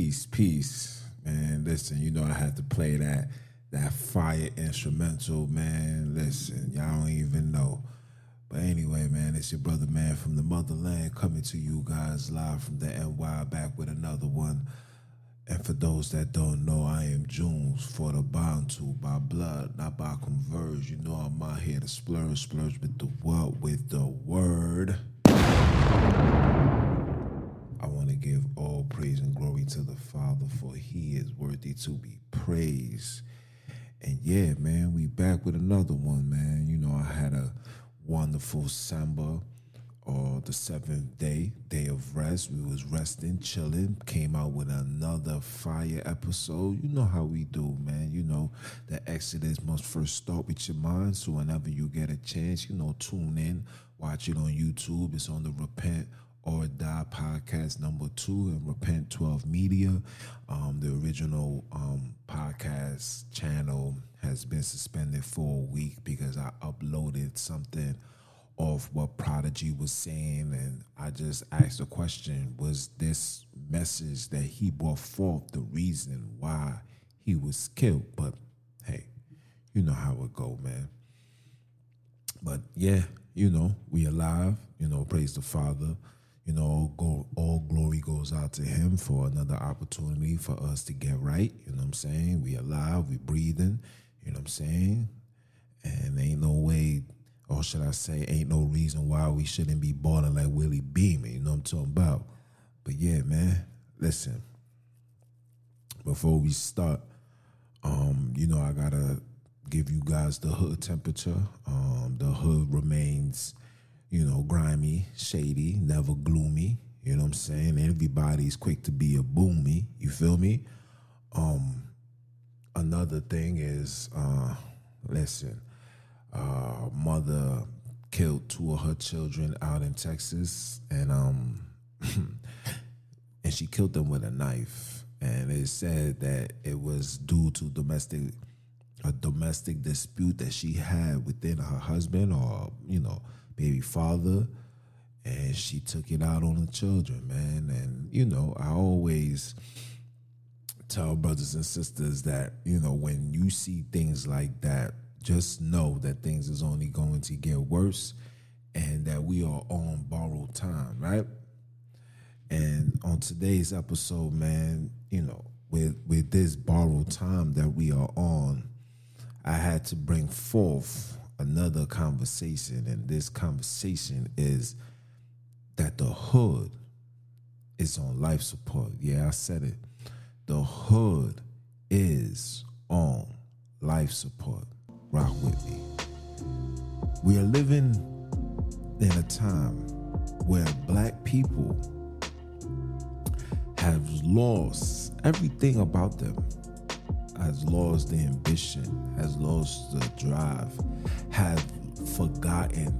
Peace, peace. Man, listen, you know I had to play that that fire instrumental, man. Listen, y'all don't even know. But anyway, man, it's your brother, man, from the motherland coming to you guys live from the NY back with another one. And for those that don't know, I am Junns for the Bantu by blood, not by converge. You know I'm out here to splurge, splurge with the what? With the word. Praise and glory to the Father, for He is worthy to be praised. And yeah, man, we back with another one, man. You know, I had a wonderful Samba or the seventh day, day of rest. We was resting, chilling. Came out with another fire episode. You know how we do, man. You know the Exodus must first start with your mind. So whenever you get a chance, you know, tune in, watch it on YouTube. It's on the Repent or Die podcast number two and Repent 12 Media. Um, the original um, podcast channel has been suspended for a week because I uploaded something of what Prodigy was saying, and I just asked the question: Was this message that he brought forth the reason why he was killed? But hey, you know how it go, man. But yeah, you know we alive. You know, praise the Father. You know, all, go, all glory goes out to him for another opportunity for us to get right. You know what I'm saying? We alive, we breathing. You know what I'm saying? And ain't no way or should I say, ain't no reason why we shouldn't be balling like Willie Beamen. You know what I'm talking about? But yeah, man, listen. Before we start, um, you know, I gotta give you guys the hood temperature. Um, the hood remains, you know, grimy, shady, never gloomy. You know what I'm saying? Everybody's quick to be a boomy. You feel me? Um, another thing is, uh, listen uh, mother killed two of her children out in Texas, and um, and she killed them with a knife. And it said that it was due to domestic a domestic dispute that she had within her husband or you know baby father, and she took it out on the children, man. And you know, I always tell brothers and sisters that you know when you see things like that just know that things is only going to get worse and that we are on borrowed time, right? And on today's episode, man, you know, with with this borrowed time that we are on, I had to bring forth another conversation, and this conversation is that the hood is on life support. Yeah, I said it. The hood is on life support rock with me. We are living in a time where black people have lost everything about them, has lost the ambition, has lost the drive, have forgotten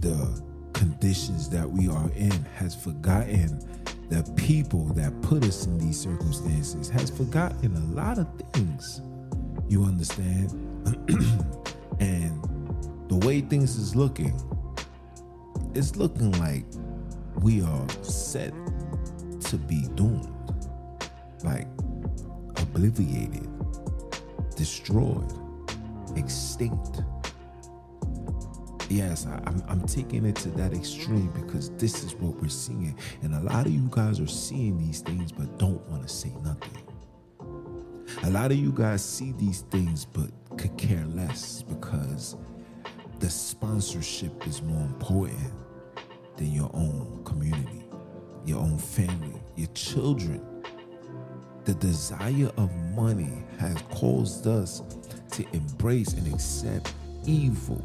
the conditions that we are in, has forgotten the people that put us in these circumstances, has forgotten a lot of things. You understand? and the way things is looking, it's looking like we are set to be doomed, like obliviated, destroyed, extinct. Yes, I, I'm, I'm taking it to that extreme because this is what we're seeing. And a lot of you guys are seeing these things but don't want to say nothing. A lot of you guys see these things but could care less because the sponsorship is more important than your own community, your own family, your children. The desire of money has caused us to embrace and accept evil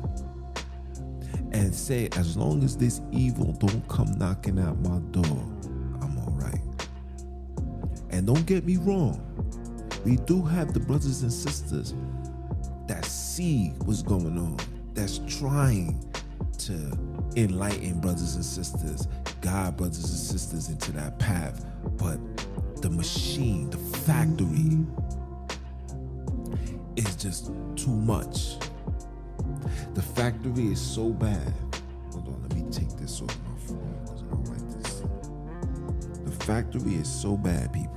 and say, as long as this evil don't come knocking at my door, I'm all right. And don't get me wrong, we do have the brothers and sisters that see what's going on, that's trying to enlighten brothers and sisters, guide brothers and sisters into that path. But the machine, the factory, is just too much. The factory is so bad. Hold on, let me take this off my phone because I don't like this. The factory is so bad, people.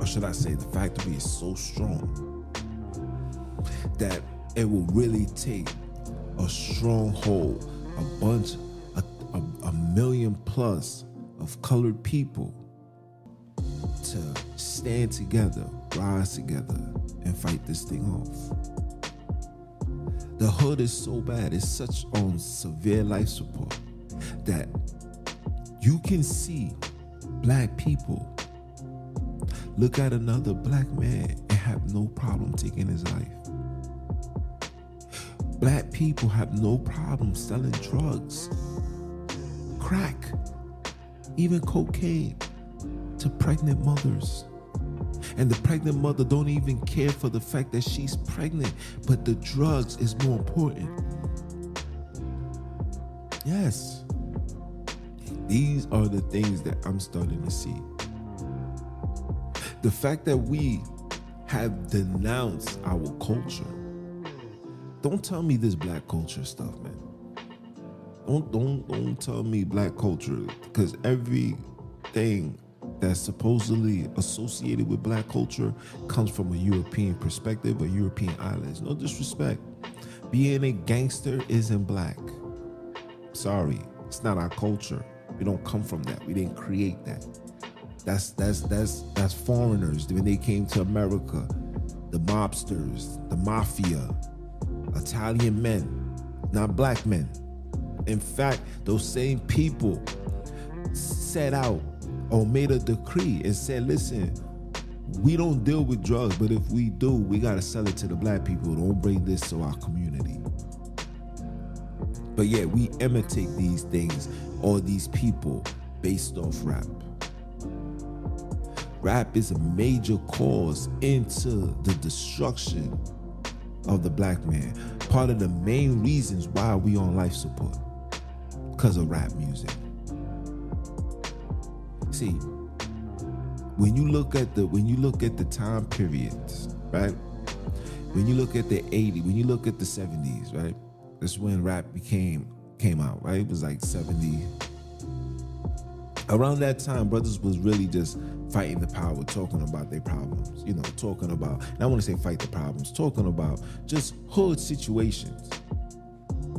Or should I say, the factory is so strong that it will really take a stronghold, a bunch, a, a, a million plus of colored people to stand together, rise together, and fight this thing off. The hood is so bad, it's such on severe life support that you can see black people look at another black man and have no problem taking his life. Black people have no problem selling drugs, crack, even cocaine to pregnant mothers. And the pregnant mother don't even care for the fact that she's pregnant, but the drugs is more important. Yes. These are the things that I'm starting to see. The fact that we have denounced our culture. Don't tell me this black culture stuff, man. Don't don't don't tell me black culture because everything that's supposedly associated with black culture comes from a European perspective, a European islands. No disrespect. Being a gangster isn't black. Sorry, it's not our culture. We don't come from that. We didn't create that. That's that's that's that's foreigners when they came to America. The mobsters, the mafia, Italian men, not black men. In fact, those same people set out or made a decree and said, listen, we don't deal with drugs, but if we do, we got to sell it to the black people. Don't bring this to our community. But yet, we imitate these things or these people based off rap. Rap is a major cause into the destruction of the black man. Part of the main reasons why we on life support because of rap music. See, when you look at the when you look at the time periods, right? When you look at the 80s, when you look at the 70s, right? That's when rap became came out, right? It was like 70. Around that time, brothers was really just fighting the power, talking about their problems, you know, talking about, and I want to say fight the problems, talking about just hood situations,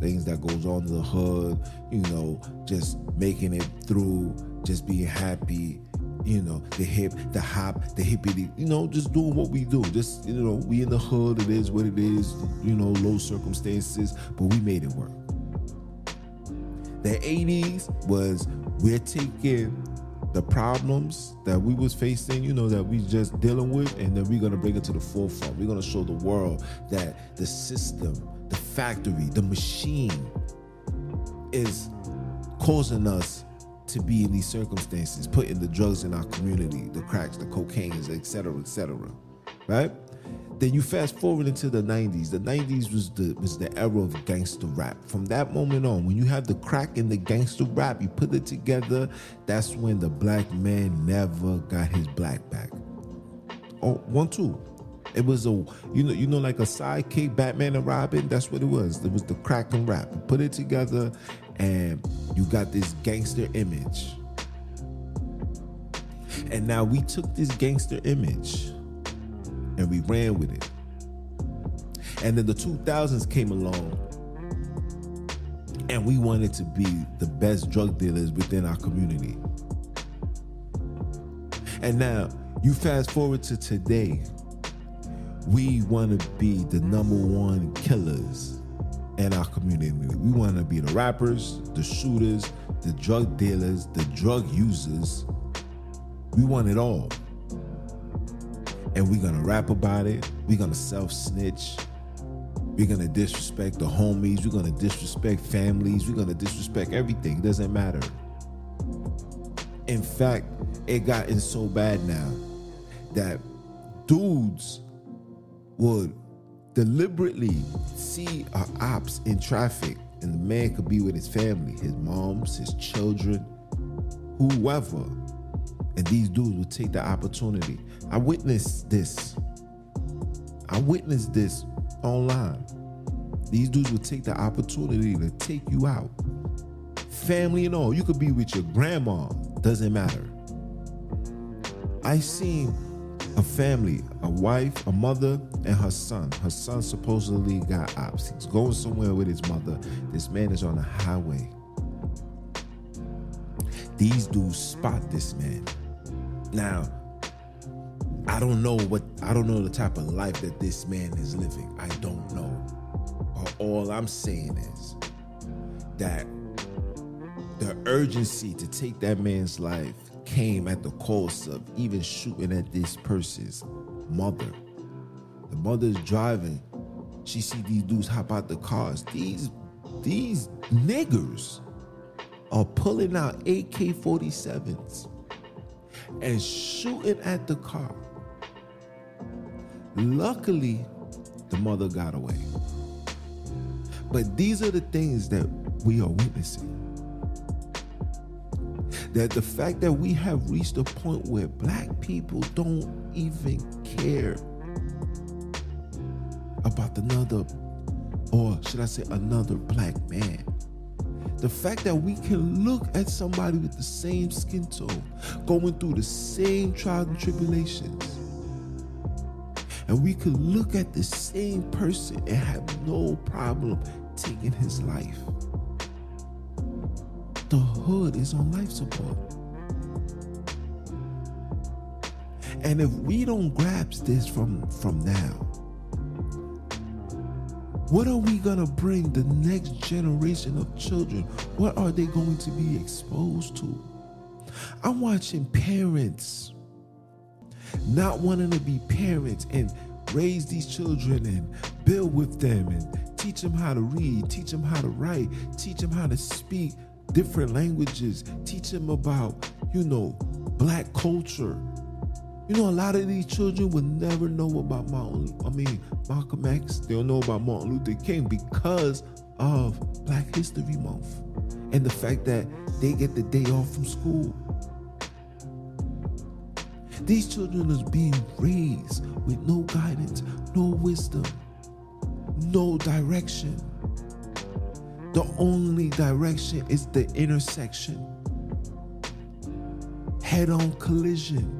things that goes on in the hood, you know, just making it through, just being happy, you know, the hip, the hop, the hippity, you know, just doing what we do. Just, you know, we in the hood, it is what it is, you know, low circumstances, but we made it work. The 80s was we're taking the problems that we was facing, you know, that we just dealing with, and then we're gonna bring it to the forefront. We're gonna show the world that the system, the factory, the machine is causing us to be in these circumstances, putting the drugs in our community, the cracks, the cocaines, etc., etc. Right? Then you fast forward into the 90s. The 90s was the was the era of gangster rap. From that moment on, when you have the crack and the gangster rap, you put it together, that's when the black man never got his black back. Oh, one, two. It was a you know you know like a sidekick Batman and Robin. That's what it was. It was the crack and rap. Put it together, and you got this gangster image. And now we took this gangster image and we ran with it. And then the 2000s came along and we wanted to be the best drug dealers within our community. And now you fast forward to today, we want to be the number one killers in our community. We want to be the rappers, the shooters, the drug dealers, the drug users. We want it all. And we're going to rap about it. We're going to self snitch. We're going to disrespect the homies. We're going to disrespect families. We're going to disrespect everything. It doesn't matter. In fact, it gotten so bad now that dudes would deliberately see our ops in traffic and the man could be with his family, his moms, his children, whoever. And these dudes would take the opportunity. I witnessed this. I witnessed this online. These dudes would take the opportunity to take you out. Family and all. You could be with your grandma, Doesn't matter. I seen a family, a wife, a mother, and her son. Her son supposedly got ops. He's going somewhere with his mother. This man is on the highway. These dudes spot this man. Now, I don't know what I don't know the type of life that this man is living. I don't know. But all I'm saying is that the urgency to take that man's life came at the cost of even shooting at this person's mother. The mother's driving. She see these dudes hop out the cars. These these niggers are pulling out AK-47s and shooting at the car. Luckily, the mother got away. But these are the things that we are witnessing. That the fact that we have reached a point where black people don't even care about another, or should I say, another black man. The fact that we can look at somebody with the same skin tone, going through the same trials and tribulations, and we could look at the same person and have no problem taking his life the hood is on life support. And if we don't grasp this from, from now, what are we going to bring the next generation of children? What are they going to be exposed to? I'm watching parents not wanting to be parents and raise these children and build with them and teach them how to read, teach them how to write, teach them how to speak, different languages, teach them about, you know, black culture. You know, a lot of these children will never know about Martin, I mean, Malcolm X. They'll know about Martin Luther King because of Black History Month and the fact that they get the day off from school. These children is being raised with no guidance, no wisdom, no direction. The only direction is the intersection. Head on collision.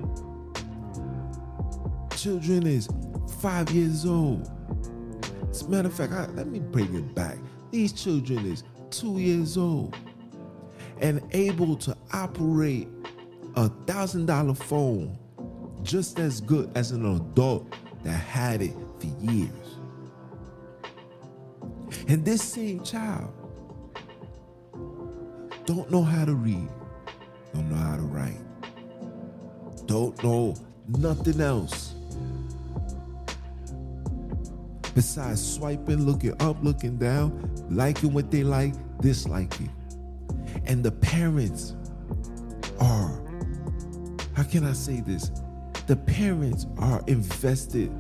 Children is five years old. As a matter of fact, I, let me bring it back. These children is two years old and able to operate a thousand dollar phone just as good as an adult that had it for years. And this same child don't know how to read, don't know how to write, don't know nothing else besides swiping, looking up, looking down, liking what they like, disliking. And the parents are, how can I say this? The parents are invested,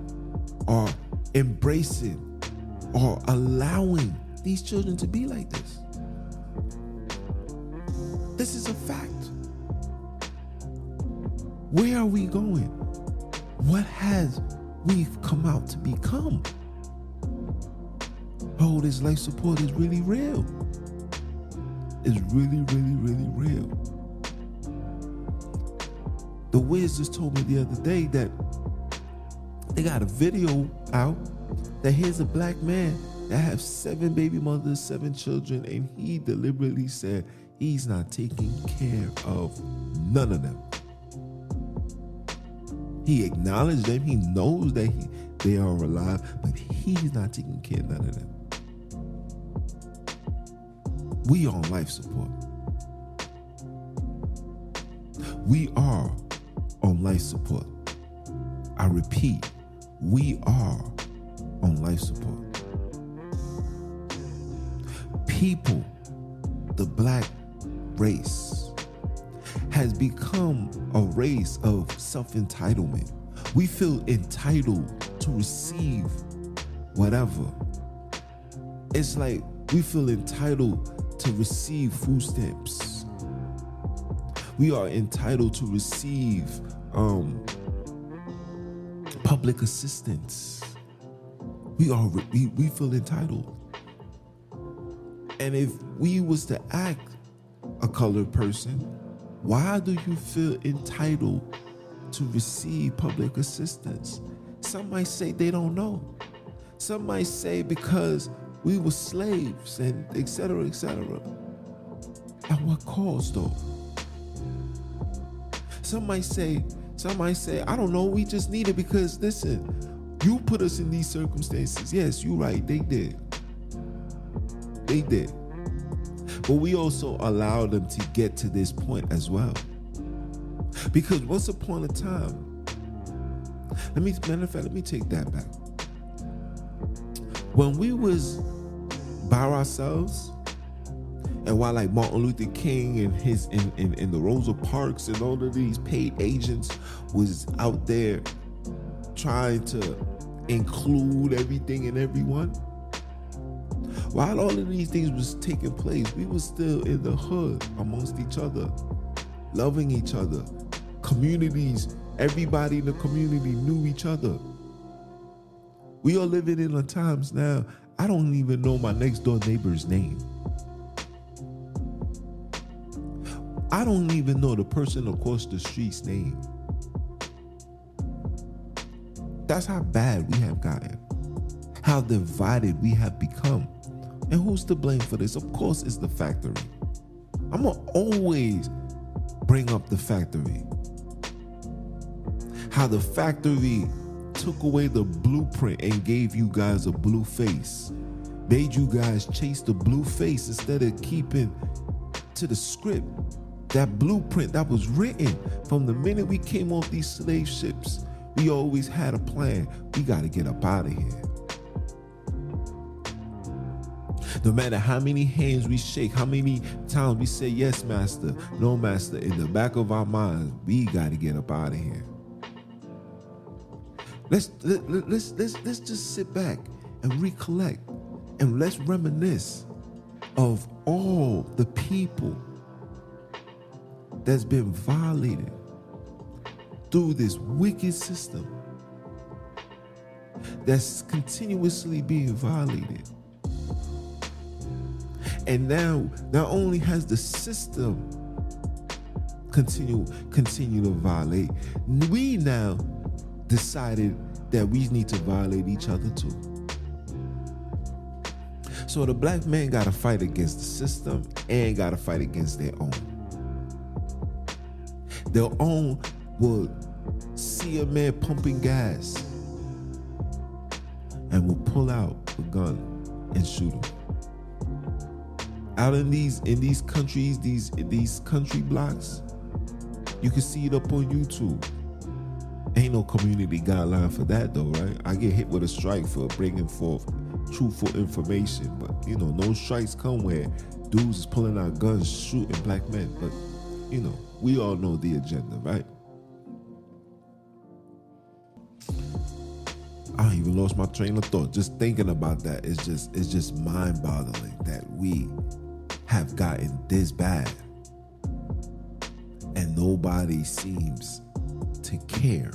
are embracing, are allowing these children to be like this. This is a fact. Where are we going? What has we've come out to become? Oh, this life support is really real. It's really, really, really real. The Wiz just told me the other day that they got a video out that here's a black man that has seven baby mothers, seven children, and he deliberately said He's not taking care of none of them. He acknowledged them. He knows that he, they are alive, but he's not taking care of none of them. We are on life support. We are on life support. I repeat, we are on life support. People, the black race has become a race of self entitlement. We feel entitled to receive whatever. It's like we feel entitled to receive food stamps. We are entitled to receive um, public assistance. We are we, we feel entitled. And if we was to act a colored person, Why do you feel entitled to receive public assistance? Some might say they don't know. Some might say because we were slaves and etc. etc. At what cost though? Some might say, some might say, I don't know, we just need it because listen, you put us in these circumstances. Yes, you're right, they did. They did. But we also allow them to get to this point as well. Because once upon a time, let me matter of fact, let me take that back. When we was by ourselves, and while like Martin Luther King and his and, and, the Rosa Parks and all of these paid agents was out there trying to include everything and everyone. While all of these things was taking place, we were still in the hood amongst each other, loving each other. Communities, everybody in the community knew each other. We are living in the times now. I don't even know my next door neighbor's name. I don't even know the person across the street's name. That's how bad we have gotten. How divided we have become. And who's to blame for this? Of course, it's the factory. I'm going to always bring up the factory. How the factory took away the blueprint and gave you guys a blue face. Made you guys chase the blue face instead of keeping to the script that blueprint that was written from the minute we came off these slave ships. We always had a plan. We got to get up out of here. No matter how many hands we shake, how many times we say, Yes, Master, no, Master, in the back of our minds, we got to get up out of here. Let's, let, let's, let's, let's just sit back and recollect and let's reminisce of all the people that's been violated through this wicked system that's continuously being violated. And now, not only has the system continue continue to violate, we now decided that we need to violate each other too. So the black man got to fight against the system and got to fight against their own their own will see a man pumping gas and will pull out a gun and shoot him. Out in these in these countries, these these country blocks, you can see it up on YouTube. Ain't no community guideline for that though, right? I get hit with a strike for bringing forth truthful information, but you know, no strikes come where dudes is pulling out guns shooting black men. But you know, we all know the agenda, right? I even lost my train of thought. Just thinking about that is just it's just mind-boggling that we have gotten this bad. And nobody seems to care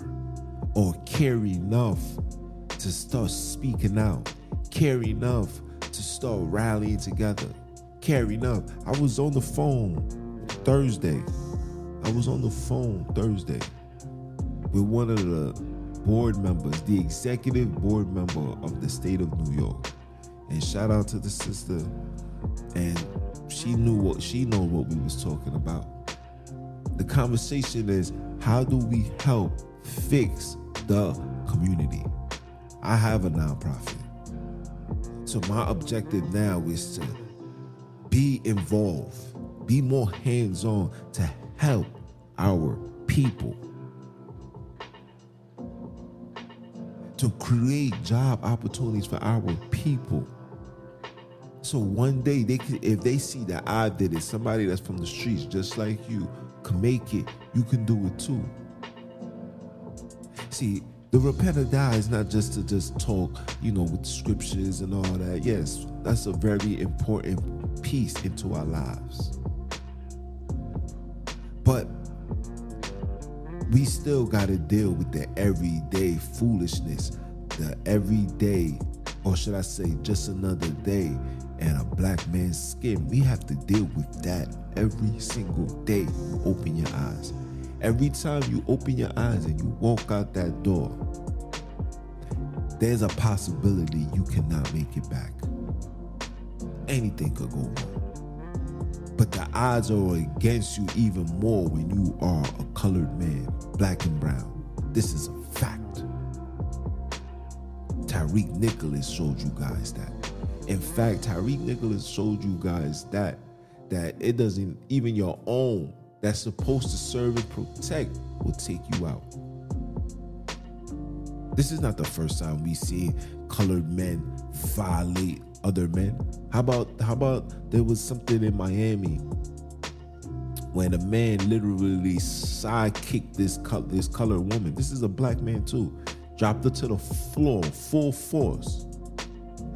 or care enough to start speaking out, care enough to start rallying together, care enough. I was on the phone Thursday I was on the phone Thursday with one of the board members, the executive board member of the state of New York. And shout out to the sister. And she knew what she know what we was talking about. The conversation is how do we help fix the community? I have a nonprofit. So my objective now is to be involved, be more hands-on to help our people to create job opportunities for our people. So one day they can, if they see that I did it, somebody that's from the streets just like you can make it, you can do it too. See, the repent or die is not just to just talk, you know, with scriptures and all that. Yes, that's a very important piece into our lives. But we still got to deal with the everyday foolishness, the everyday, or should I say, just another day and a black man's skin. We have to deal with that every single day you open your eyes. Every time you open your eyes and you walk out that door, there's a possibility you cannot make it back. Anything could go wrong. But the odds are against you even more when you are a colored man, black and brown. This is a fact. Tyreek Nicholas showed you guys that. In fact, Tyreek Nicholas showed you guys that that it doesn't even your own that's supposed to serve and protect will take you out. This is not the first time we see colored men violate other men. How about how about there was something in Miami when a man literally sidekicked this this colored woman. This is a black man too. Dropped her to the floor full force.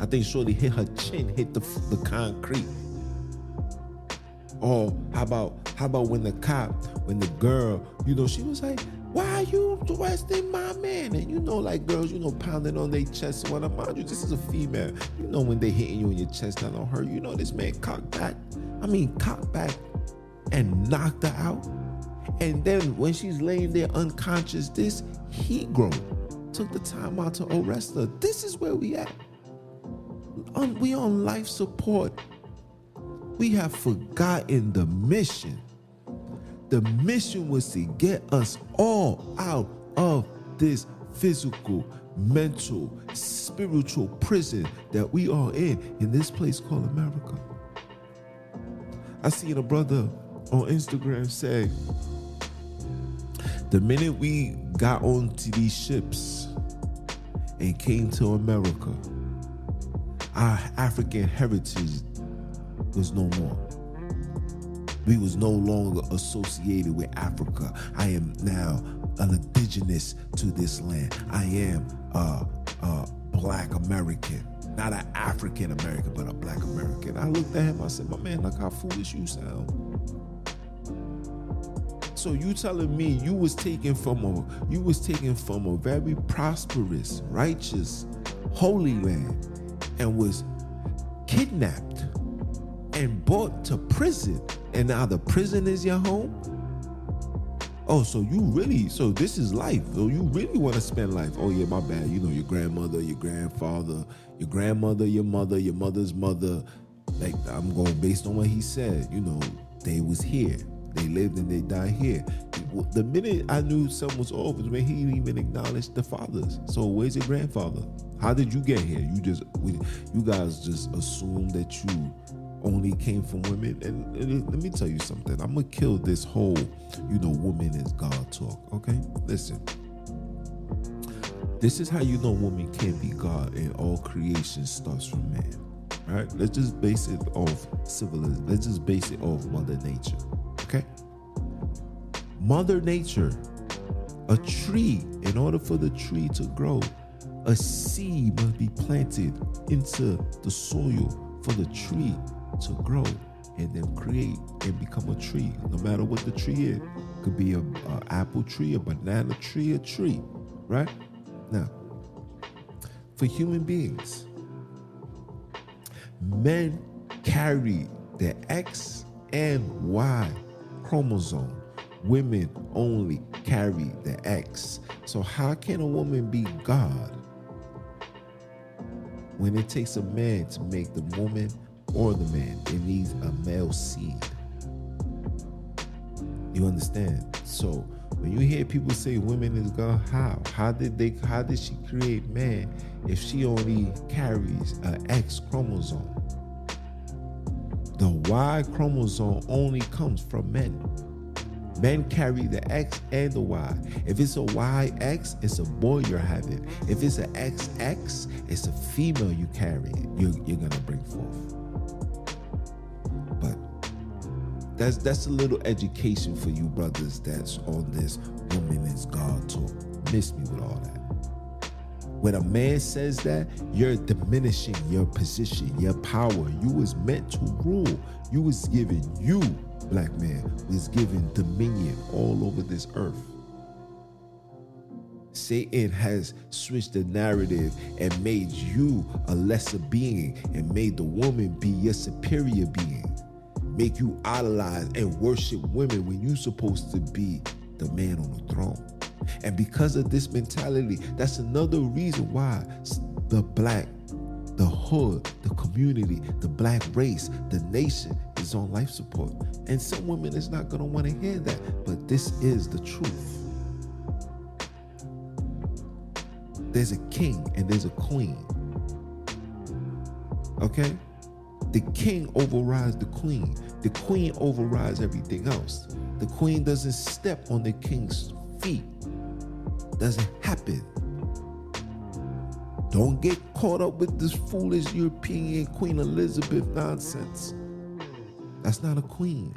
I think Shorty hit her chin, hit the the concrete. Or how about how about when the cop, when the girl, you know, she was like, why are you arresting my man? And you know, like girls, you know, pounding on their chest. When I mind you, this is a female. You know, when they hitting you in your chest, that don't hurt. You know, this man cocked back. I mean, cocked back and knocked her out. And then when she's laying there unconscious, this he grown took the time out to arrest her. This is where we at. On, we on life support. We have forgotten the mission. The mission was to get us all out of this physical, mental, spiritual prison that we are in, in this place called America. I seen a brother on Instagram say, the minute we got onto these ships and came to America, our African heritage was no more. We was no longer associated with Africa. I am now an indigenous to this land. I am a, a black American. Not an African American, but a black American. I looked at him, I said, my man, look how foolish you sound. So you telling me you was taken from a you was taken from a very prosperous, righteous, holy land and was kidnapped and brought to prison and now the prison is your home? Oh, so you really, so this is life. So you really want to spend life. Oh, yeah, my bad. You know, your grandmother, your grandfather, your grandmother, your mother, your mother's mother. Like, I'm going based on what he said. You know, they was here. They lived and they died here. The minute I knew something was was when he even acknowledged the fathers. So where's your grandfather? How did you get here? You just, you guys just assume that you only came from women. And, and, let me tell you something. I'm gonna kill this whole, you know, woman is God talk. Okay, listen. This is how you know woman can't be God, and all creation starts from man. All right, let's just base it off civilization. Let's just base it off Mother Nature. Okay, Mother Nature, a tree. In order for the tree to grow, a seed must be planted into the soil for the tree to grow and then create and become a tree, no matter what the tree is. Could be a, a apple tree, a banana tree, a tree, right? Now, for human beings, men carry the X and Y chromosome. Women only carry the X. So how can a woman be God when it takes a man to make the woman or the man. It needs a male seed. You understand? So when you hear people say women is God, how? How did they how did she create man if she only carries an X chromosome? The Y chromosome only comes from men. Men carry the X and the Y. If it's a YX, it's a boy you're having. If it's an XX, it's a female you carry. You're, you're gonna bring forth. But That's that's a little education for you brothers that's on this woman is God talk. Miss me with all that. When a man says that, you're diminishing your position, your power. You was meant to rule. You was given, you, black man, was given dominion all over this earth. Satan has switched the narrative and made you a lesser being and made the woman be your superior being make you idolize and worship women when you're supposed to be the man on the throne. And because of this mentality, that's another reason why the black, the hood, the community, the black race, the nation is on life support. And some women is not gonna want to hear that, but this is the truth. There's a king and there's a queen. Okay? The king overrides the queen. The queen overrides everything else. The queen doesn't step on the king's feet. Doesn't happen. Don't get caught up with this foolish European Queen Elizabeth nonsense. That's not a queen.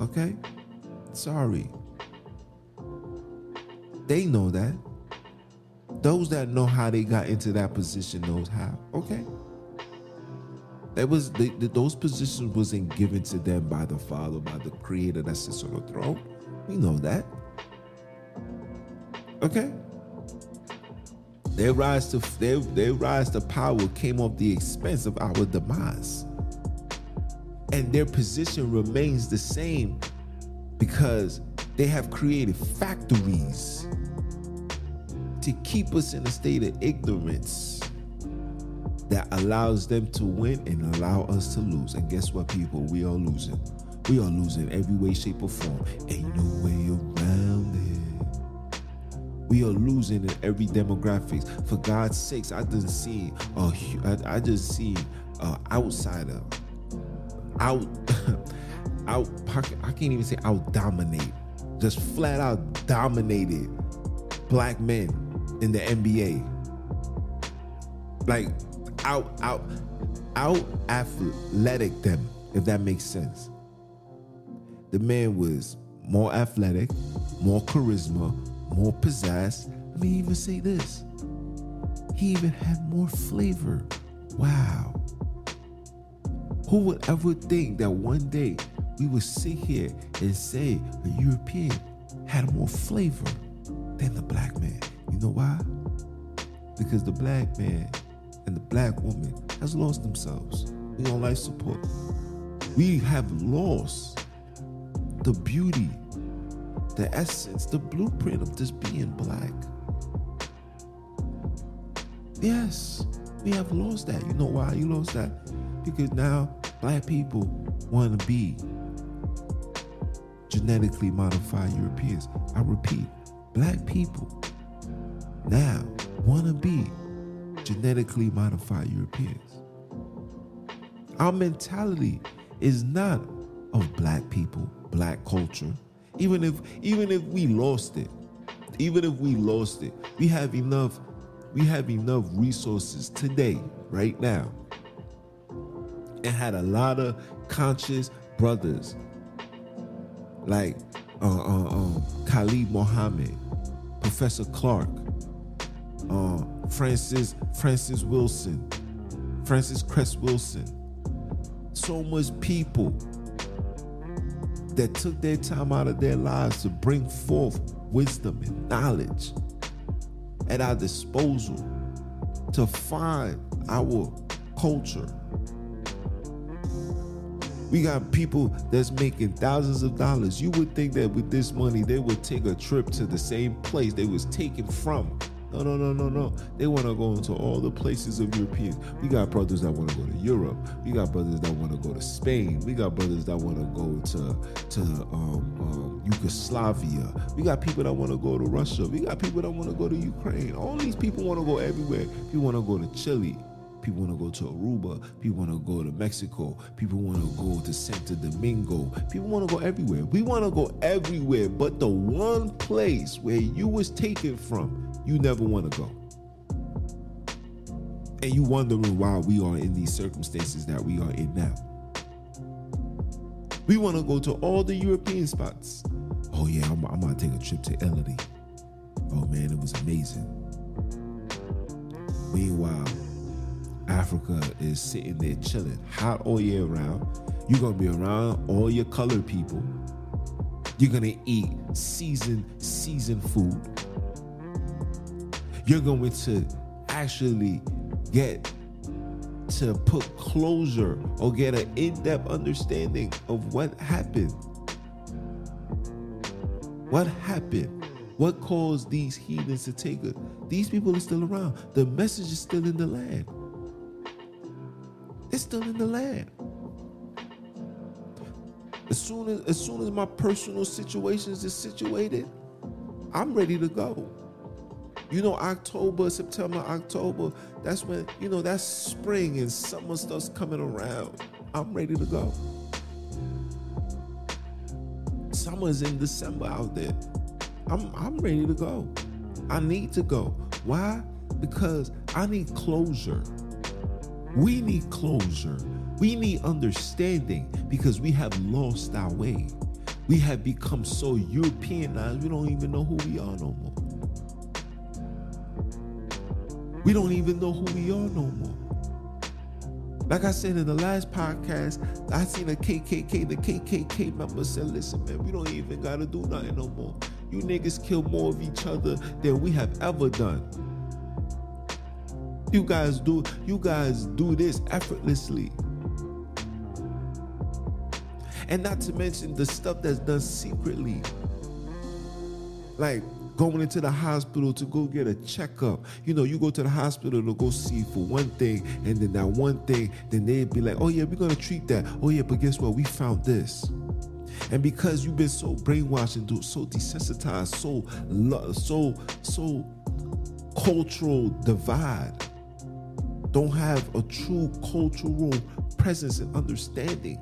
Okay? Sorry. They know that. Those that know how they got into that position knows how. Okay? That was those positions wasn't given to them by the Father, by the Creator that sits on the throne. We know that. Okay. Their rise to their, their rise to power came off the expense of our demise. And their position remains the same because they have created factories to keep us in a state of ignorance that allows them to win and allow us to lose. And guess what, people? We are losing. We are losing every way, shape, or form. Ain't no way around it. We are losing in every demographics. For God's sakes, I didn't see a, I, I just see an outsider out, out. I can't even say out dominate. Just flat out dominated black men in the NBA. Like out, out, out athletic them, if that makes sense. The man was more athletic, more charisma, more pizzazz. Let me even say this. He even had more flavor. Wow. Who would ever think that one day we would sit here and say a European had more flavor than the black man? You know why? Because the black man and the black woman has lost themselves. We on life support. We have lost the beauty, the essence, the blueprint of just being black. Yes, we have lost that. You know why you lost that? Because now black people want to be genetically modified Europeans. I repeat, black people now want to be genetically modified Europeans. Our mentality is not of black people, black culture. Even if even if we lost it, even if we lost it, we have enough we have enough resources today, right now. And had a lot of conscious brothers like uh, uh, um, Khalid Muhammad, Professor Clarke, uh, Frances Frances Welsing, Frances Cress Welsing. So much people that took their time out of their lives to bring forth wisdom and knowledge at our disposal to find our culture. We got people that's making thousands of dollars. You would think that with this money, they would take a trip to the same place they was taken from no, no, no, no, no. They want to go into all the places of Europeans. We got brothers that want to go to Europe. We got brothers that want to go to Spain. We got brothers that want to go to to um, um, Yugoslavia. We got people that want to go to Russia. We got people that want to go to Ukraine. All these people want to go everywhere. People want to go to Chile. People want to go to Aruba. People want to go to Mexico. People want to go to Santo Domingo. People want to go everywhere. We want to go everywhere, but the one place where you was taken from, you never want to go. And you wondering why we are in these circumstances that we are in now. We want to go to all the European spots. Oh yeah, I'm, I'm gonna take a trip to Italy. Oh man, it was amazing. Meanwhile, Africa is sitting there chilling, hot all year round. You're gonna be around all your colored people. You're gonna eat seasoned, seasoned food. You're going to actually get to put closure or get an in-depth understanding of what happened. What happened? What caused these heathens to take it? These people are still around. The message is still in the land. It's still in the land. As soon as as soon as my personal situations is situated, I'm ready to go. You know, October, September, October, that's when, you know, that's spring and summer stuff's coming around. I'm ready to go. Summer's in December out there. I'm I'm ready to go. I need to go. Why? Because I need closure. We need closure. We need understanding because we have lost our way. We have become so Europeanized, we don't even know who we are no more. We don't even know who we are no more. Like I said in the last podcast, I seen a KKK, the KKK member said, listen, man, we don't even got to do nothing no more. You niggas kill more of each other than we have ever done. You guys do, you guys do this effortlessly. And not to mention the stuff that's done secretly. Like going into the hospital to go get a checkup. You know, you go to the hospital to go see for one thing, and then that one thing, then they'd be like, oh yeah, we're gonna treat that. Oh yeah, but guess what? We found this. And because you've been so brainwashed and so desensitized, so so so cultural divide, don't have a true cultural presence and understanding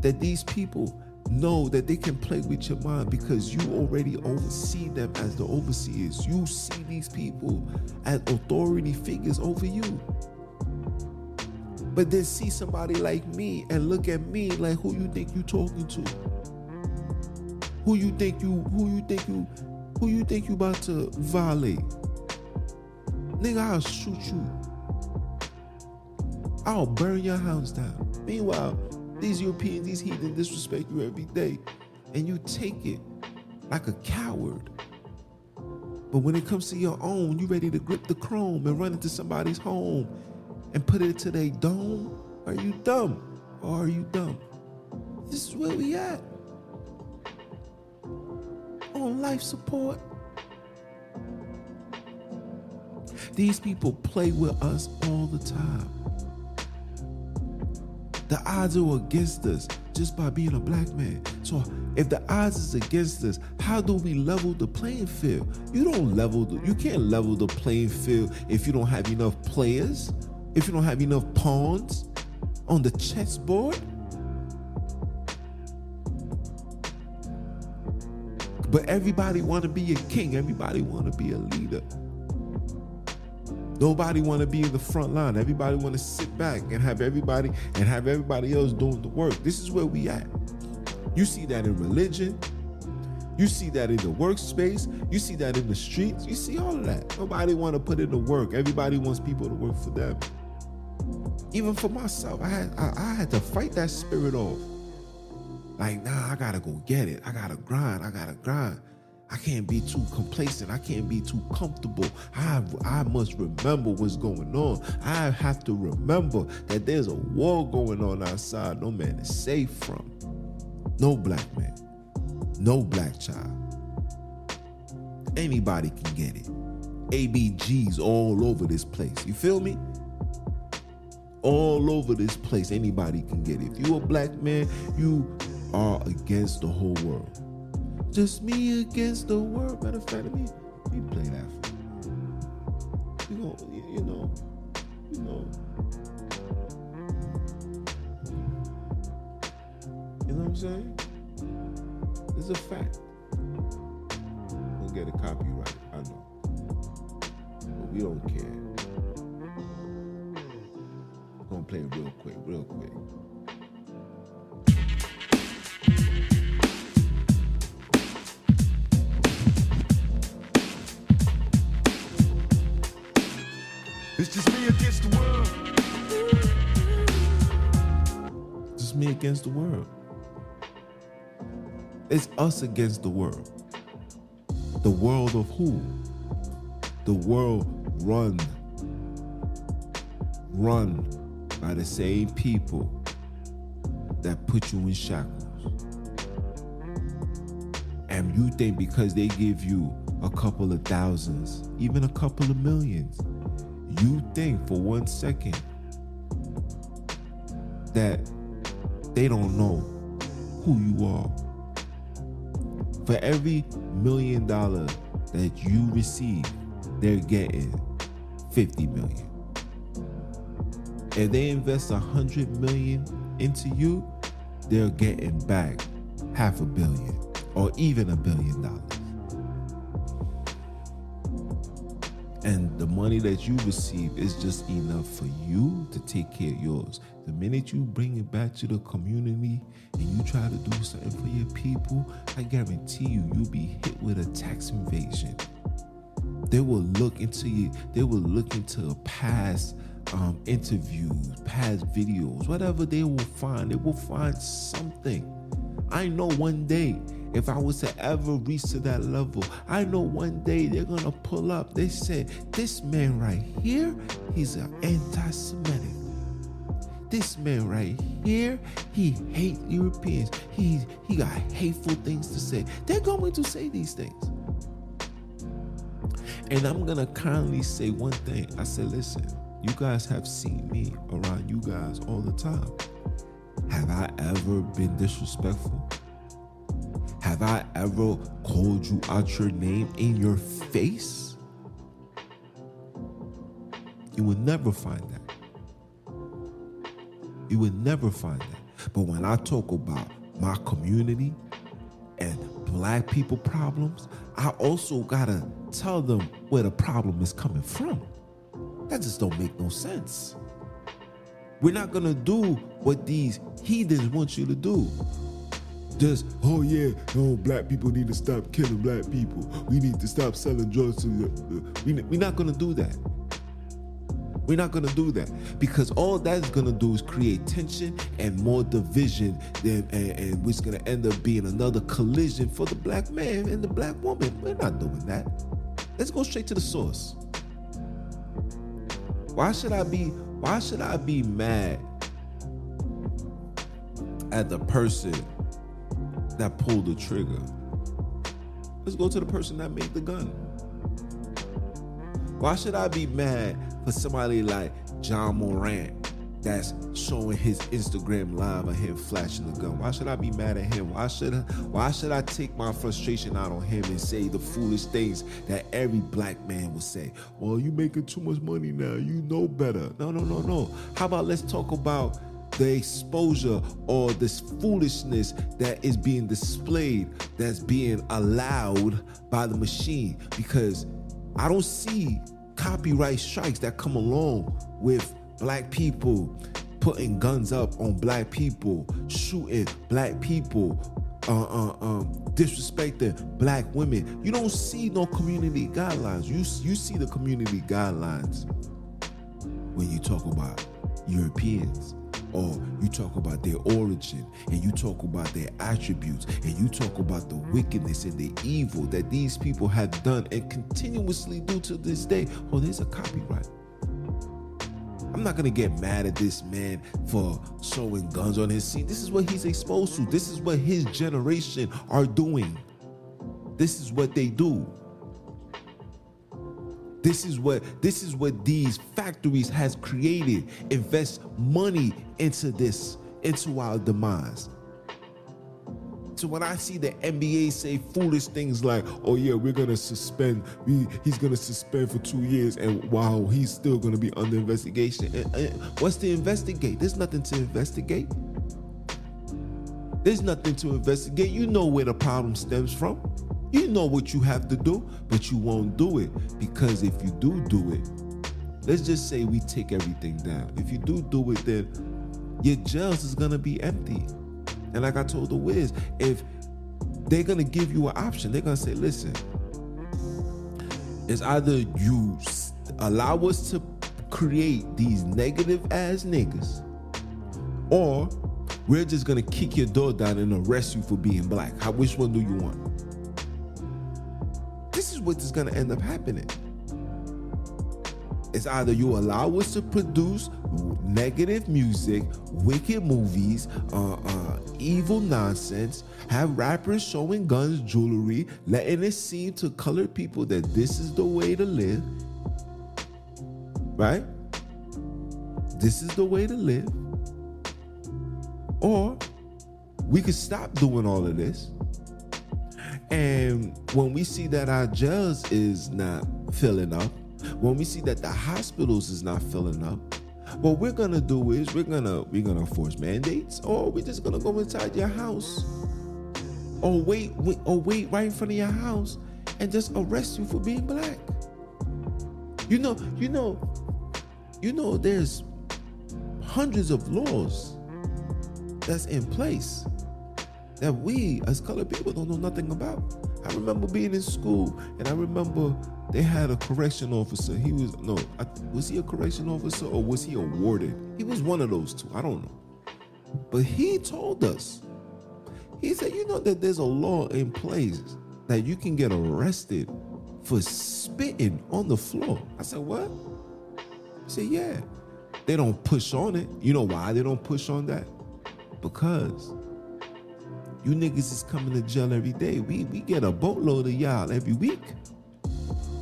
that these people know that they can play with your mind because you already oversee them as the overseers. You see these people as authority figures over you. But then see somebody like me and look at me like who you think you talking to? Who you think you who you think you who you think you about to violate? Nigga, I'll shoot you. I'll burn your house down. Meanwhile, these Europeans, these heathen disrespect you every day, and you take it like a coward. But when it comes to your own, you ready to grip the chrome and run into somebody's home and put it to their dome? Are you dumb? Or are you dumb? This is where we at. On life support. These people play with us all the time. The odds are against us just by being a black man. So if the odds is against us, how do we level the playing field? You don't level the, you can't level the playing field if you don't have enough players, if you don't have enough pawns on the chessboard. But everybody want to be a king. Everybody want to be a leader. Nobody want to be in the front line. Everybody want to sit back and have everybody and have everybody else doing the work. This is where we at. You see that in religion. You see that in the workspace. You see that in the streets. You see all of that. Nobody want to put in the work. Everybody wants people to work for them. Even for myself, I had I, I had to fight that spirit off. Like, nah, I gotta go get it. I gotta grind. I gotta grind. I can't be too complacent. I can't be too comfortable. I, I must remember what's going on. I have to remember that there's a war going on outside no man is safe from. No black man, no black child. Anybody can get it. ABGs all over this place. You feel me? All over this place, anybody can get it. If you a black man, you are against the whole world. Just me against the world. Matter of fact, let me, let me play that you. Know, you know, you know. You know what I'm saying? It's a fact. We'll get a copyright, I know. But we don't care. We're gonna play real quick, real quick. Just me against the world. Just me against the world. It's us against the world. The world of who? The world run. Run by the same people that put you in shackles. And you think because they give you a couple of thousands, even a couple of millions, you think for one second that they don't know who you are. For every million dollar that you receive, they're getting 50 million. If they invest a hundred million into you, they're getting back half a billion or even a billion dollars. And the money that you receive is just enough for you to take care of yours. The minute you bring it back to the community and you try to do something for your people, I guarantee you, you'll be hit with a tax invasion. They will look into you, they will look into past um, interviews, past videos, whatever they will find, they will find something. I know one day if I was to ever reach to that level, I know one day they're gonna pull up. They said, This man right here, he's an anti Semitic. This man right here, he hate Europeans. He he got hateful things to say. They're going to say these things. And I'm gonna kindly say one thing. I said, listen, you guys have seen me around you guys all the time. Have I ever been disrespectful? Have I ever called you out your name in your face? You will never find that. You will never find that. But when I talk about my community and black people problems, I also gotta tell them where the problem is coming from. That just don't make no sense. We're not gonna do what these heathens want you to do. Just, oh yeah, no, black people need to stop killing black people. We need to stop selling drugs to. We, we're not gonna do that. We're not gonna do that because all that's gonna do is create tension and more division, than, and, and is gonna end up being another collision for the black man and the black woman. We're not doing that. Let's go straight to the source. Why should I be why should I be mad at the person that pulled the trigger? Let's go to the person that made the gun. Why should I be mad for somebody like Ja Morant that's showing his Instagram live of him flashing the gun. Why should I be mad at him? Why should I, why should I take my frustration out on him and say the foolish things that every black man would say? Well, you making too much money now. You know better. No, no, no, no. How about let's talk about the exposure or this foolishness that is being displayed, that's being allowed by the machine. Because I don't see copyright strikes that come along with black people putting guns up on black people, shooting black people, uh, uh, um, disrespecting black women. You don't see no community guidelines. You you see the community guidelines when you talk about Europeans or you talk about their origin and you talk about their attributes and you talk about the wickedness and the evil that these people have done and continuously do to this day. Oh, there's a copyright. I'm not gonna get mad at this man for showing guns on his scene. This is what he's exposed to. This is what his generation are doing. This is what they do. This is what this is what these factories has created. Invest money into this, into our demise. So when I see the NBA say foolish things like, "Oh yeah, we're gonna suspend, we, he's gonna suspend for two years," and wow, he's still gonna be under investigation. And, and what's to investigate? There's nothing to investigate. There's nothing to investigate. You know where the problem stems from. You know what you have to do, but you won't do it because if you do do it, let's just say we take everything down. If you do do it, then your jails is gonna be empty. And like I told the Wiz, if they're gonna give you an option, they're gonna say, listen, it's either you allow us to create these negative ass niggas, or we're just gonna kick your door down and arrest you for being black. How which one do you want? Is what is gonna end up happening. It's either you allow us to produce negative music, wicked movies, uh, uh, evil nonsense, have rappers showing guns, jewelry, letting it seem to colored people that this is the way to live. Right? This is the way to live. Or we could stop doing all of this. And when we see that our jails is not filling up, when we see that the hospitals is not filling up, what we're gonna do is we're gonna we're gonna force mandates, or we're just gonna go inside your house, or wait, wait or wait right in front of your house and just arrest you for being black. You know, you know, you know. There's hundreds of laws that's in place that we as colored people don't know nothing about. I remember being in school and I remember they had a correction officer. He was no, I, was he a correction officer or was he awarded? He was one of those two. I don't know. But he told us. He said, "You know that there's a law in place that you can get arrested for spitting on the floor." I said, "What?" He said, "Yeah." They don't push on it. You know why they don't push on that? Because you niggas is coming to jail every day. We we get a boatload of y'all every week.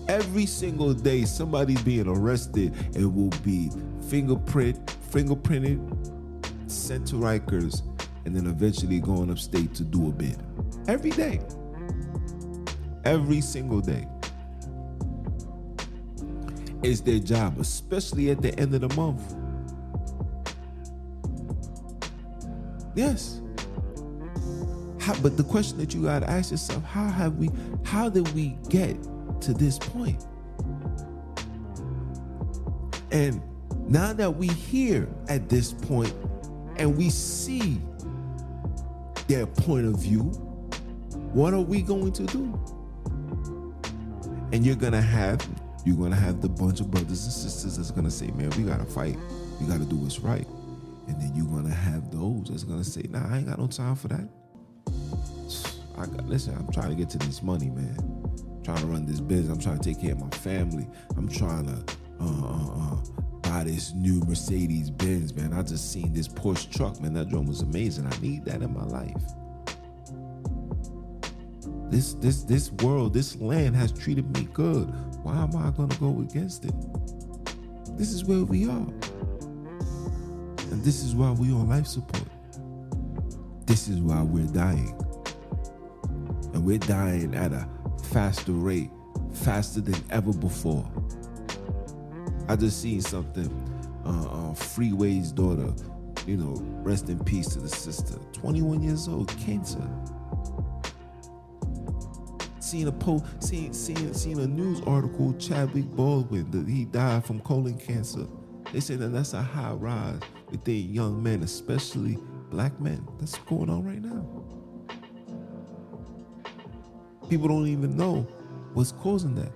Every single day, somebody's being arrested and will be fingerprint, fingerprinted, sent to Rikers, and then eventually going upstate to do a bid. Every day. Every single day. It's their job, especially at the end of the month. Yes. How, but the question that you got to ask yourself, how have we, how did we get to this point? And now that we here at this point and we see their point of view, what are we going to do? And you're gonna have you're gonna have the bunch of brothers and sisters that's gonna say, man, we gotta fight. We gotta do what's right. And then you're gonna have those that's gonna say, nah, I ain't got no time for that. I got listen, I'm trying to get to this money, man. I'm trying to run this business. I'm trying to take care of my family. I'm trying to uh, uh, uh, buy this new Mercedes Benz, man. I just seen this Porsche truck, man. That drum was amazing. I need that in my life. This this this world, this land has treated me good. Why am I gonna go against it? This is where we are. And this is why we on life support. This is why we're dying and we're dying at a faster rate, faster than ever before. I just seen something. Uh, uh, Freeway's daughter, you know, rest in peace to the sister. 21 years old, cancer. Seeing a post, seeing, seeing, seeing a news article, Chadwick Baldwin, that he died from colon cancer. They say that that's a high rise within young men, especially black men. That's going on right now. People don't even know what's causing that.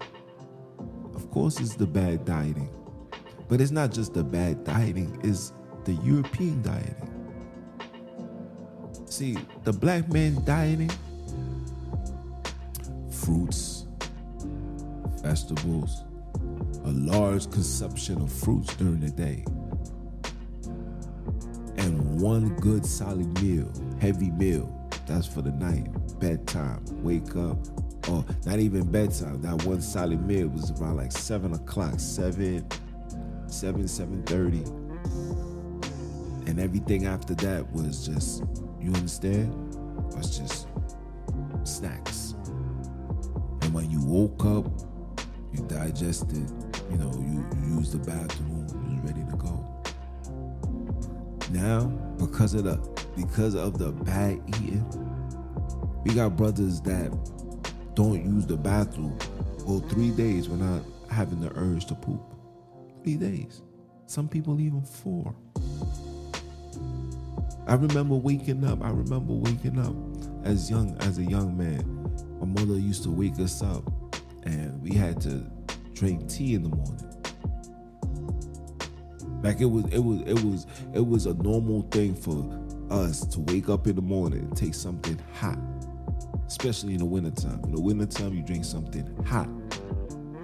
Of course, it's the bad dieting, but it's not just the bad dieting, it's the European dieting. See, the black man dieting, fruits, vegetables, a large consumption of fruits during the day, and one good solid meal, heavy meal, that's for the night bedtime, wake up, or not even bedtime. That one solid meal was around like seven o'clock, seven, seven, seven thirty, and everything after that was just, you understand, It was just snacks. And when you woke up, you digested, you know, you, you used the bathroom, Now, because of the because of the bad eating, we got brothers that don't use the bathroom go three days without having the urge to poop. Three days. Some people even four. I remember waking up. I remember waking up as young as a young man. My mother used to wake us up and we had to drink tea in the morning. Like it was it was it was it was a normal thing for us to wake up in the morning and take something hot especially in the wintertime. In the wintertime, you drink something hot.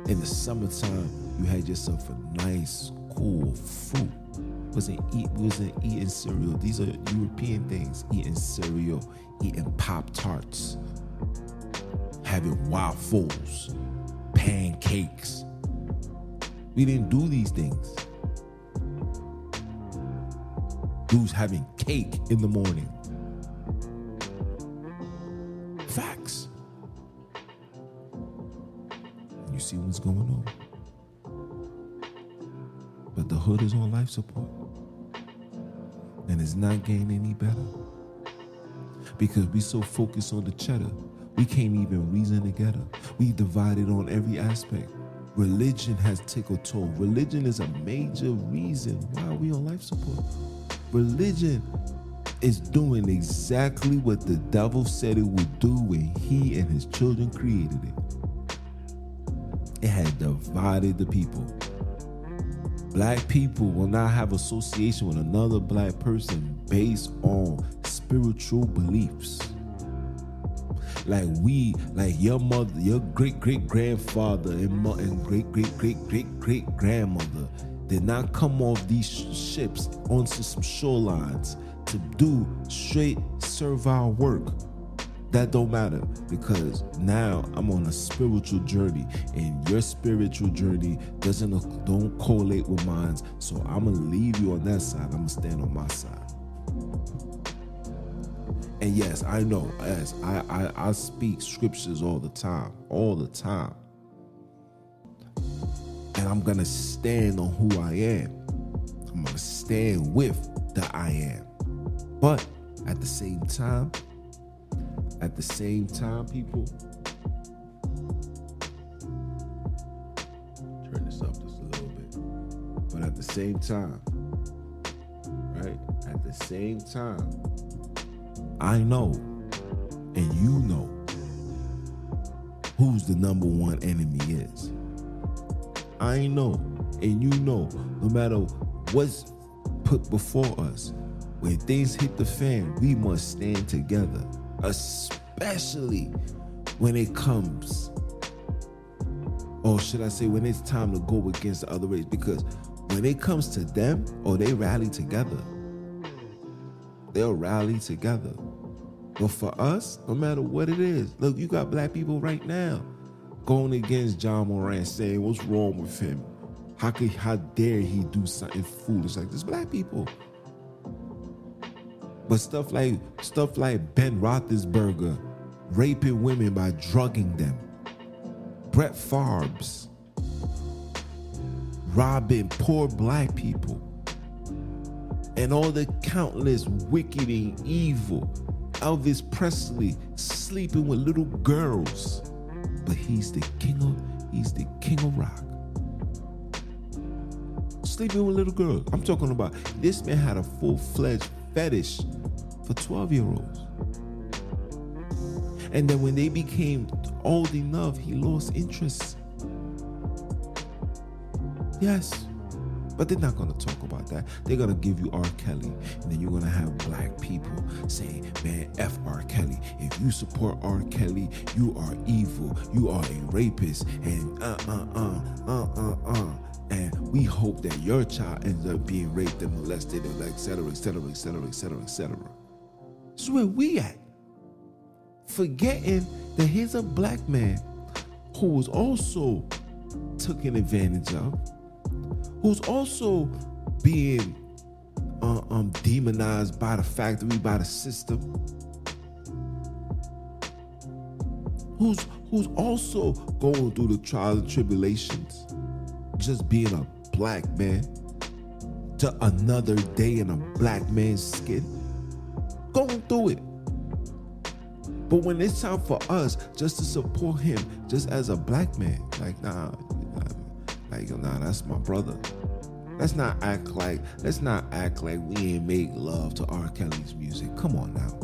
In the summertime, you had yourself a nice, cool fruit. Wasn't eat wasn't eating cereal. These are European things. Eating cereal, eating Pop Tarts, having waffles, pancakes. We didn't do these things. Dudes having cake in the morning. Facts. You see what's going on. But the hood is on life support. And it's not getting any better. Because we so focused on the cheddar, we can't even reason together. We divided on every aspect. Religion has taken a toll. Religion is a major reason why we on life support. Religion is doing exactly what the devil said it would do when he and his children created it. It had divided the people. Black people will not have association with another black person based on spiritual beliefs. Like we, like your mother, your great great grandfather and, and great great great great great grandmother did not come off these ships onto some shorelines to do straight servile work. That don't matter because now I'm on a spiritual journey, and your spiritual journey doesn't don't correlate with mine. So I'm gonna leave you on that side. I'm gonna stand on my side. And yes, I know. Yes, I, I I speak scriptures all the time, all the time and I'm gonna stand on who I am. I'm gonna stand with the I am. But at the same time, at the same time, people, turn this up just a little bit. But at the same time, right? At the same time, I know and you know who's the number one enemy is. I know, and you know, no matter what's put before us, when things hit the fan, we must stand together, especially when it comes, or should I say, when it's time to go against the other race. Because when it comes to them, or they rally together, they'll rally together. But for us, no matter what it is, look, you got black people right now going against Ja Morant, saying what's wrong with him. How could how dare he do something foolish like this? Black people. But stuff like stuff like Ben Roethlisberger raping women by drugging them. Brett Favre's robbing poor black people. And all the countless wicked and evil. Elvis Presley sleeping with little girls but he's the king of he's the king of rock. Sleeping with little girls. I'm talking about this man had a full-fledged fetish for 12 year olds. And then when they became old enough, he lost interest. Yes. But they're not going to talk about that. They're going to give you R. Kelly. And then you're going to have black people saying, man, F R. Kelly. If you support R. Kelly, you are evil. You are a rapist. And uh, uh, uh, uh, uh, uh. And we hope that your child ends up being raped and molested and et cetera, et cetera, et cetera, et cetera, et cetera. This is where we at. Forgetting that here's a black man who was also taken advantage of who's also being uh, um, demonized by the factory, by the system, who's who's also going through the trials and tribulations, just being a black man to another day in a black man's skin, going through it. But when it's time for us just to support him, just as a black man, like nah, like, nah, that's my brother. Let's not act like let's not act like we ain't make love to R. Kelly's music. Come on now.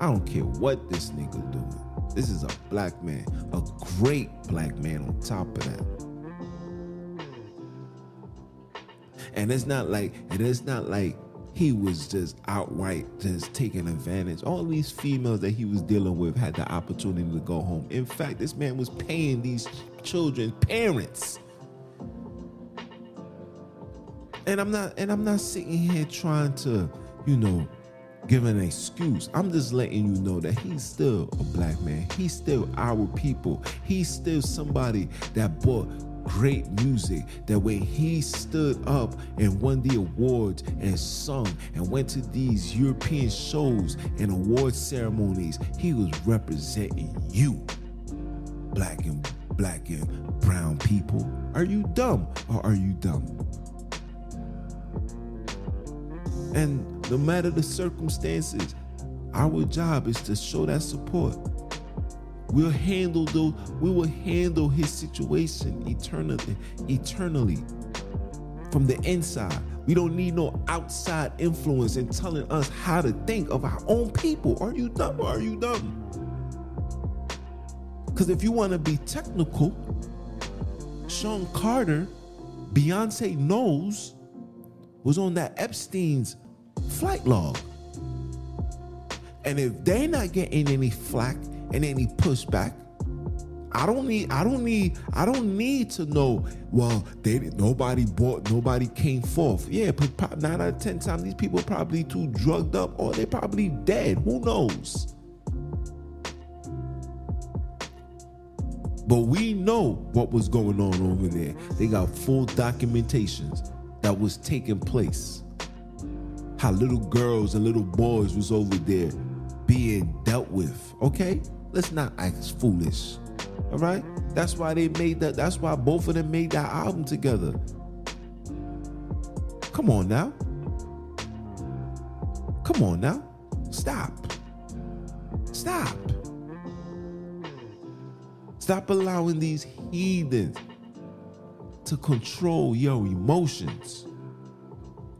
I don't care what this nigga doing. This is a black man, a great black man on top of that. And it's not like and it is not like he was just outright just taking advantage. All these females that he was dealing with had the opportunity to go home. In fact, this man was paying these children parents. And I'm not and I'm not sitting here trying to, you know, give an excuse. I'm just letting you know that he's still a black man. He's still our people. He's still somebody that brought great music that when he stood up and won the awards and sung and went to these European shows and award ceremonies, he was representing you, black and black and brown people. Are you dumb or are you dumb? And no matter the circumstances, our job is to show that support. We'll handle those, we will handle his situation eternally, eternally. From the inside. We don't need no outside influence in telling us how to think of our own people. Are you dumb or are you dumb? Because if you want to be technical, Sean Carter, Beyonce knows, was on that Epstein's flight log. And if they're not getting any flack and any pushback, I don't need I don't need I don't need to know, well, they nobody bought, nobody came forth. Yeah, but nine out of ten times these people probably too drugged up or they're probably dead. Who knows? But we know what was going on over there. They got full documentations that was taking place. How little girls and little boys was over there being dealt with. Okay? Let's not act foolish. All right? That's why they made that. That's why both of them made that album together. Come on now. Come on now. Stop. Stop. Stop allowing these heathens to control your emotions.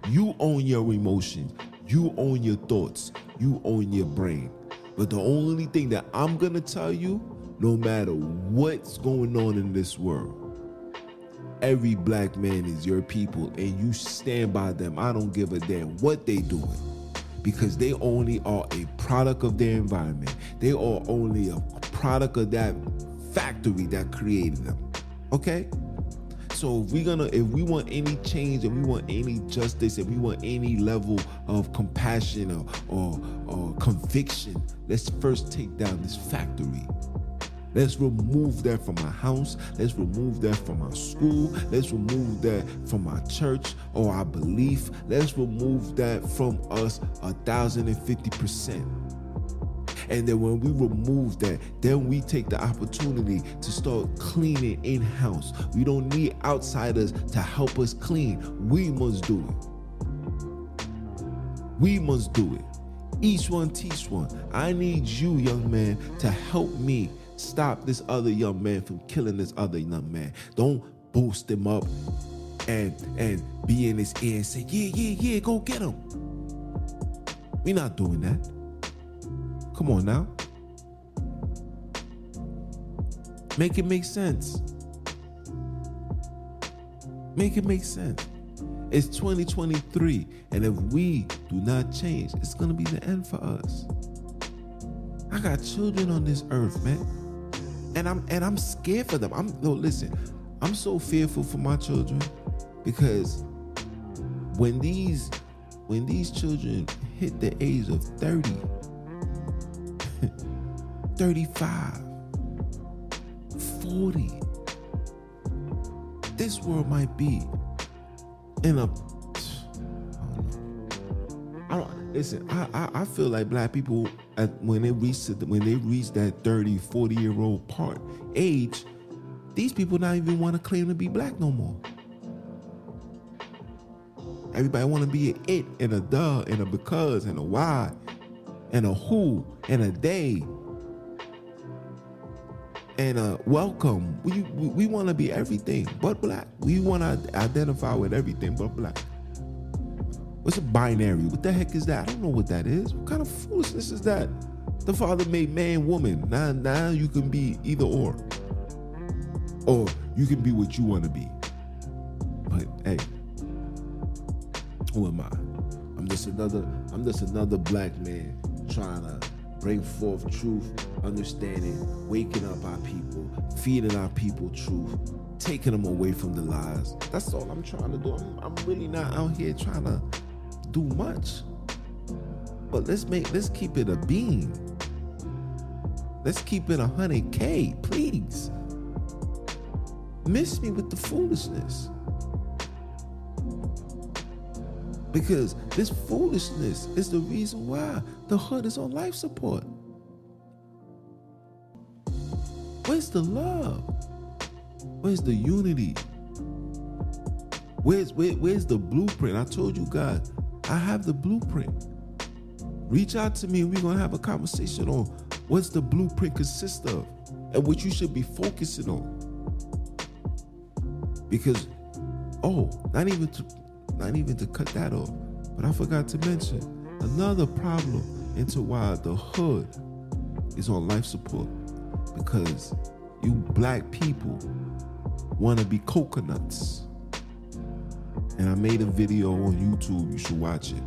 You own your emotions. You own your thoughts. You own your brain. But the only thing that I'm to tell you, no matter what's going on in this world, every black man is your people and you stand by them. I don't give a damn what they doing because they only are a product of their environment. They are only a product of that factory that created them. Okay? So if we're gonna, if we want any change and we want any justice and we want any level of compassion or, or, or conviction, let's first take down this factory. Let's remove that from our house. Let's remove that from our school. Let's remove that from our church or our belief. Let's remove that from us a thousand and fifty percent. And then when we remove that, then we take the opportunity to start cleaning in house. We don't need outsiders to help us clean. We must do it. We must do it. Each one teach one. I need you, young man, to help me stop this other young man from killing this other young man. Don't boost him up and and be in his ear and say, yeah, yeah, yeah, go get him. We're not doing that. Come on now. Make it make sense. Make it make sense. It's 2023, and if we do not change, it's gonna be the end for us. I got children on this earth, man, and I'm and I'm scared for them. I'm no listen. I'm so fearful for my children because when these when these children hit the age of 30 35, 40. This world might be in a. I don't, listen. I, I, I feel like black people at, when they reach when they reach that 30, 40 year old part age, these people not even want to claim to be black no more. Everybody want to be an it and a duh and a because and a why and a who and a they and uh, welcome. We we, we want to be everything but black. We want to identify with everything but black. What's a binary? What the heck is that? I don't know what that is. What kind of foolishness is that? The Father made man, woman. Now, now you can be either or, or you can be what you want to be. But hey, who am I? I'm just another I'm just another black man trying to bring forth truth, understanding, waking up our people, feeding our people truth, taking them away from the lies. That's all I'm trying to do. I'm, I'm really not out here trying to do much. But let's make let's keep it a beam. Let's keep it a hundred K, please. Miss me with the foolishness. Because this foolishness is the reason why the hood is on life support. Where's the love? Where's the unity? Where's where, where's the blueprint? I told you guys, I have the blueprint. Reach out to me and we're gonna have a conversation on what's the blueprint consist of and what you should be focusing on. Because, oh, not even to not even to cut that off, but I forgot to mention another problem into why the hood is on life support because you black people want to be coconuts. And I made a video on YouTube, you should watch it.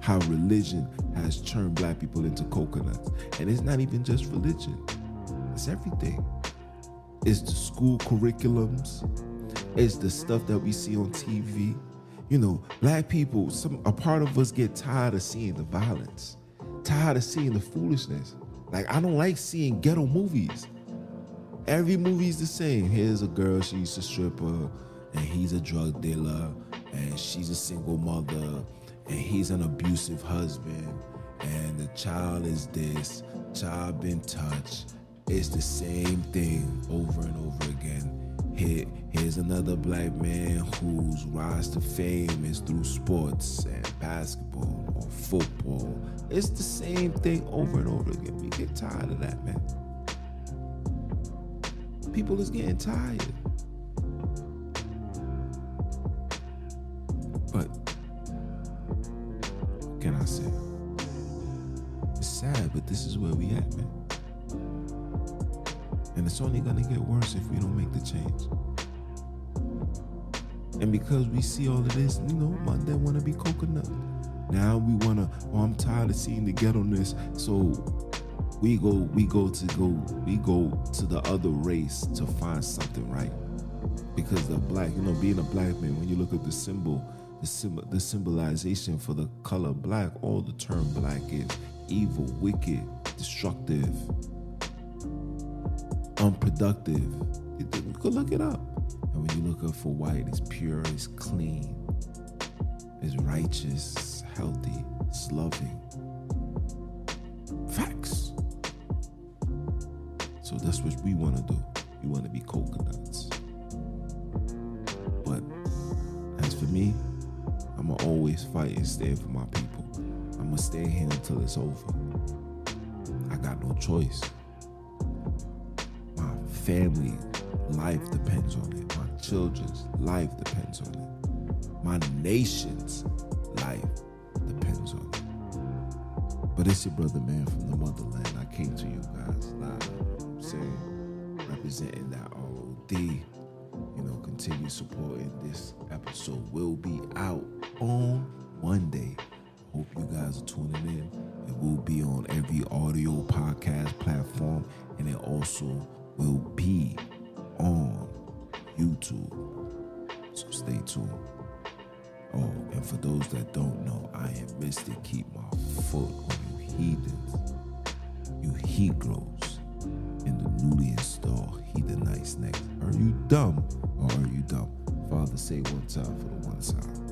How religion has turned black people into coconuts. And it's not even just religion, it's everything. It's the school curriculums, it's the stuff that we see on TV. You know, black people, some a part of us get tired of seeing the violence, tired of seeing the foolishness. Like I don't like seeing ghetto movies. Every movie's the same. Here's a girl, she's a stripper, and he's a drug dealer, and she's a single mother, and he's an abusive husband, and the child is this, child been touched. It's the same thing over and over again. Here, here's another black man whose rise to fame is through sports and basketball or football. It's the same thing over and over again. We get tired of that, man. People is getting tired. But can I say? It's sad, but this is where we at, man. And it's only gonna get worse if we don't make the change. And because we see all of this, you know, my dad wanna be coconut. Now we wanna, oh, I'm tired of seeing the ghetto-ness. So we go, we go to go, we go to the other race to find something right. Because the black, you know, being a black man, when you look at the symbol, the symbol, the symbolization for the color black, all the term black is evil, wicked, destructive, unproductive. You could look it up. And when you look up for white, it's pure, it's clean, it's righteous, healthy, it's loving. Facts. So that's what we want to do. We want to be coconuts. But as for me, I'm going to always fight and stand for my people. I'm going to stay here until it's over. I got no choice. Family life depends on it. My children's life depends on it. My nation's life depends on it. But it's your brother, man, from the motherland. I came to you guys live, I'm saying, representing that ROD. You know, continue supporting this episode. Will be out on Monday. Hope you guys are tuning in. It will be on every audio podcast platform, and it also will be on YouTube. So stay tuned. Oh, and for those that don't know, I am Mystic. Keep my foot on you heathens, you Hebrews, in the newly installed heathenites next. Are you dumb or are you dumb? Father, say one time for the one time.